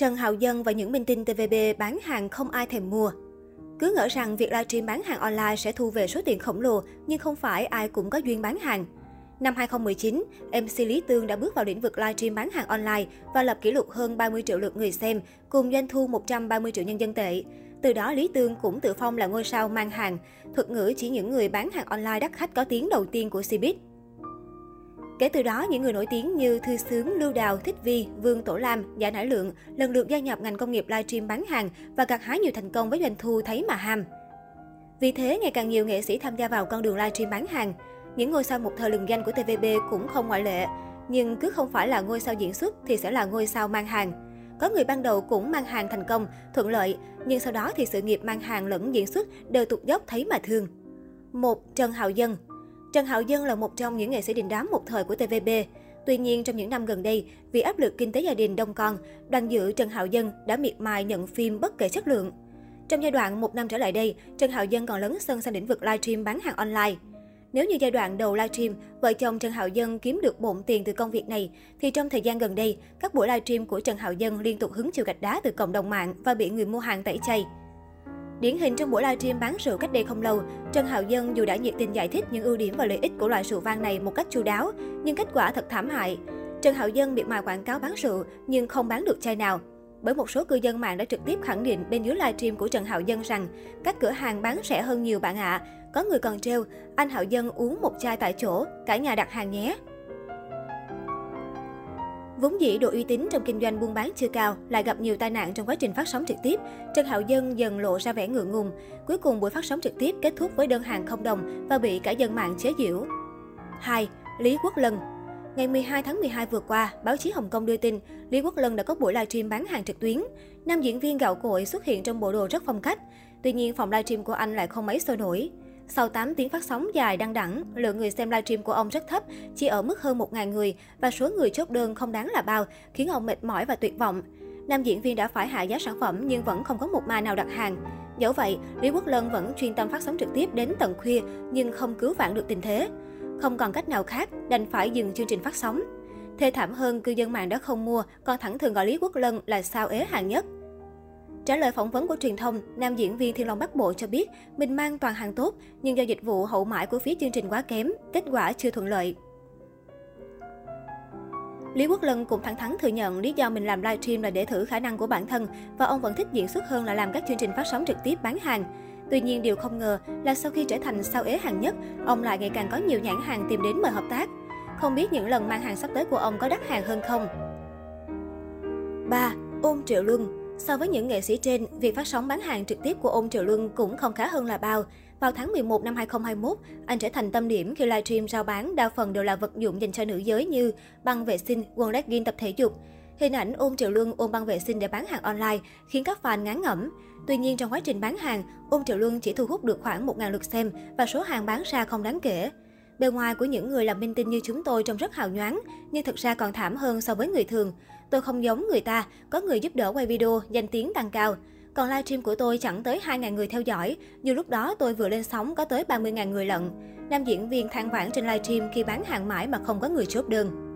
Trần Hào Dân và những minh tinh TVB bán hàng không ai thèm mua. Cứ ngỡ rằng việc livestream bán hàng online sẽ thu về số tiền khổng lồ, nhưng không phải ai cũng có duyên bán hàng. Năm 2019, MC Lý Tương đã bước vào lĩnh vực livestream bán hàng online và lập kỷ lục hơn 30 triệu lượt người xem, cùng doanh thu 130 triệu nhân dân tệ. Từ đó, Lý Tương cũng tự phong là ngôi sao mang hàng. Thuật ngữ chỉ những người bán hàng online đắt khách có tiếng đầu tiên của Cbiz. Kể từ đó, những người nổi tiếng như Thư Sướng, Lưu Đào, Thích Vi, Vương Tổ Lam, Giả Nải Lượng lần lượt gia nhập ngành công nghiệp livestream bán hàng và gặt hái nhiều thành công với doanh thu thấy mà ham. Vì thế, ngày càng nhiều nghệ sĩ tham gia vào con đường livestream bán hàng. Những ngôi sao một thời lừng danh của TVB cũng không ngoại lệ. Nhưng cứ không phải là ngôi sao diễn xuất thì sẽ là ngôi sao mang hàng. Có người ban đầu cũng mang hàng thành công, thuận lợi, nhưng sau đó thì sự nghiệp mang hàng lẫn diễn xuất đều tụt dốc thấy mà thương. một Trần Hạo Dân Trần Hạo Dân là một trong những nghệ sĩ đình đám một thời của TVB. Tuy nhiên, trong những năm gần đây, vì áp lực kinh tế gia đình đông con, đoàn dự Trần Hạo Dân đã miệt mài nhận phim bất kể chất lượng. Trong giai đoạn một năm trở lại đây, Trần Hạo Dân còn lấn sân sang lĩnh vực livestream bán hàng online. Nếu như giai đoạn đầu livestream, vợ chồng Trần Hạo Dân kiếm được bộn tiền từ công việc này, thì trong thời gian gần đây, các buổi livestream của Trần Hạo Dân liên tục hứng chịu gạch đá từ cộng đồng mạng và bị người mua hàng tẩy chay. Điển hình trong buổi livestream bán rượu cách đây không lâu, Trần Hạo Dân dù đã nhiệt tình giải thích những ưu điểm và lợi ích của loại rượu vang này một cách chu đáo, nhưng kết quả thật thảm hại. Trần Hạo Dân bị mài quảng cáo bán rượu nhưng không bán được chai nào. Bởi một số cư dân mạng đã trực tiếp khẳng định bên dưới livestream của Trần Hạo Dân rằng các cửa hàng bán rẻ hơn nhiều bạn ạ. À. Có người còn treo, anh Hạo Dân uống một chai tại chỗ, cả nhà đặt hàng nhé. Vốn dĩ độ uy tín trong kinh doanh buôn bán chưa cao, lại gặp nhiều tai nạn trong quá trình phát sóng trực tiếp. Trần Hạo Dân dần lộ ra vẻ ngượng ngùng. Cuối cùng buổi phát sóng trực tiếp kết thúc với đơn hàng không đồng và bị cả dân mạng chế giễu. 2. Lý Quốc Lân Ngày 12 tháng 12 vừa qua, báo chí Hồng Kông đưa tin Lý Quốc Lân đã có buổi livestream bán hàng trực tuyến. Nam diễn viên gạo cội xuất hiện trong bộ đồ rất phong cách. Tuy nhiên, phòng livestream của anh lại không mấy sôi nổi. Sau 8 tiếng phát sóng dài đăng đẳng, lượng người xem livestream của ông rất thấp, chỉ ở mức hơn 1.000 người và số người chốt đơn không đáng là bao, khiến ông mệt mỏi và tuyệt vọng. Nam diễn viên đã phải hạ giá sản phẩm nhưng vẫn không có một ma nào đặt hàng. Dẫu vậy, Lý Quốc Lân vẫn chuyên tâm phát sóng trực tiếp đến tận khuya nhưng không cứu vãn được tình thế. Không còn cách nào khác, đành phải dừng chương trình phát sóng. Thê thảm hơn, cư dân mạng đã không mua, còn thẳng thường gọi Lý Quốc Lân là sao ế hàng nhất. Trả lời phỏng vấn của truyền thông, nam diễn viên Thiên Long Bắc Bộ cho biết mình mang toàn hàng tốt, nhưng do dịch vụ hậu mãi của phía chương trình quá kém, kết quả chưa thuận lợi. Lý Quốc Lân cũng thẳng thắn thừa nhận lý do mình làm livestream là để thử khả năng của bản thân và ông vẫn thích diễn xuất hơn là làm các chương trình phát sóng trực tiếp bán hàng. Tuy nhiên, điều không ngờ là sau khi trở thành sao ế hàng nhất, ông lại ngày càng có nhiều nhãn hàng tìm đến mời hợp tác. Không biết những lần mang hàng sắp tới của ông có đắt hàng hơn không? 3. ôm Triệu Luân So với những nghệ sĩ trên, việc phát sóng bán hàng trực tiếp của ông Triệu Luân cũng không khá hơn là bao. Vào tháng 11 năm 2021, anh trở thành tâm điểm khi livestream rao bán đa phần đều là vật dụng dành cho nữ giới như băng vệ sinh, quần legging tập thể dục. Hình ảnh ôm Triệu Luân ôm băng vệ sinh để bán hàng online khiến các fan ngán ngẩm. Tuy nhiên trong quá trình bán hàng, ôm Triệu Luân chỉ thu hút được khoảng 1.000 lượt xem và số hàng bán ra không đáng kể. Bề ngoài của những người làm minh tinh như chúng tôi trông rất hào nhoáng, nhưng thực ra còn thảm hơn so với người thường. Tôi không giống người ta, có người giúp đỡ quay video, danh tiếng tăng cao. Còn livestream của tôi chẳng tới 2.000 người theo dõi, dù lúc đó tôi vừa lên sóng có tới 30.000 người lận. Nam diễn viên than vãn trên livestream khi bán hàng mãi mà không có người chốt đơn.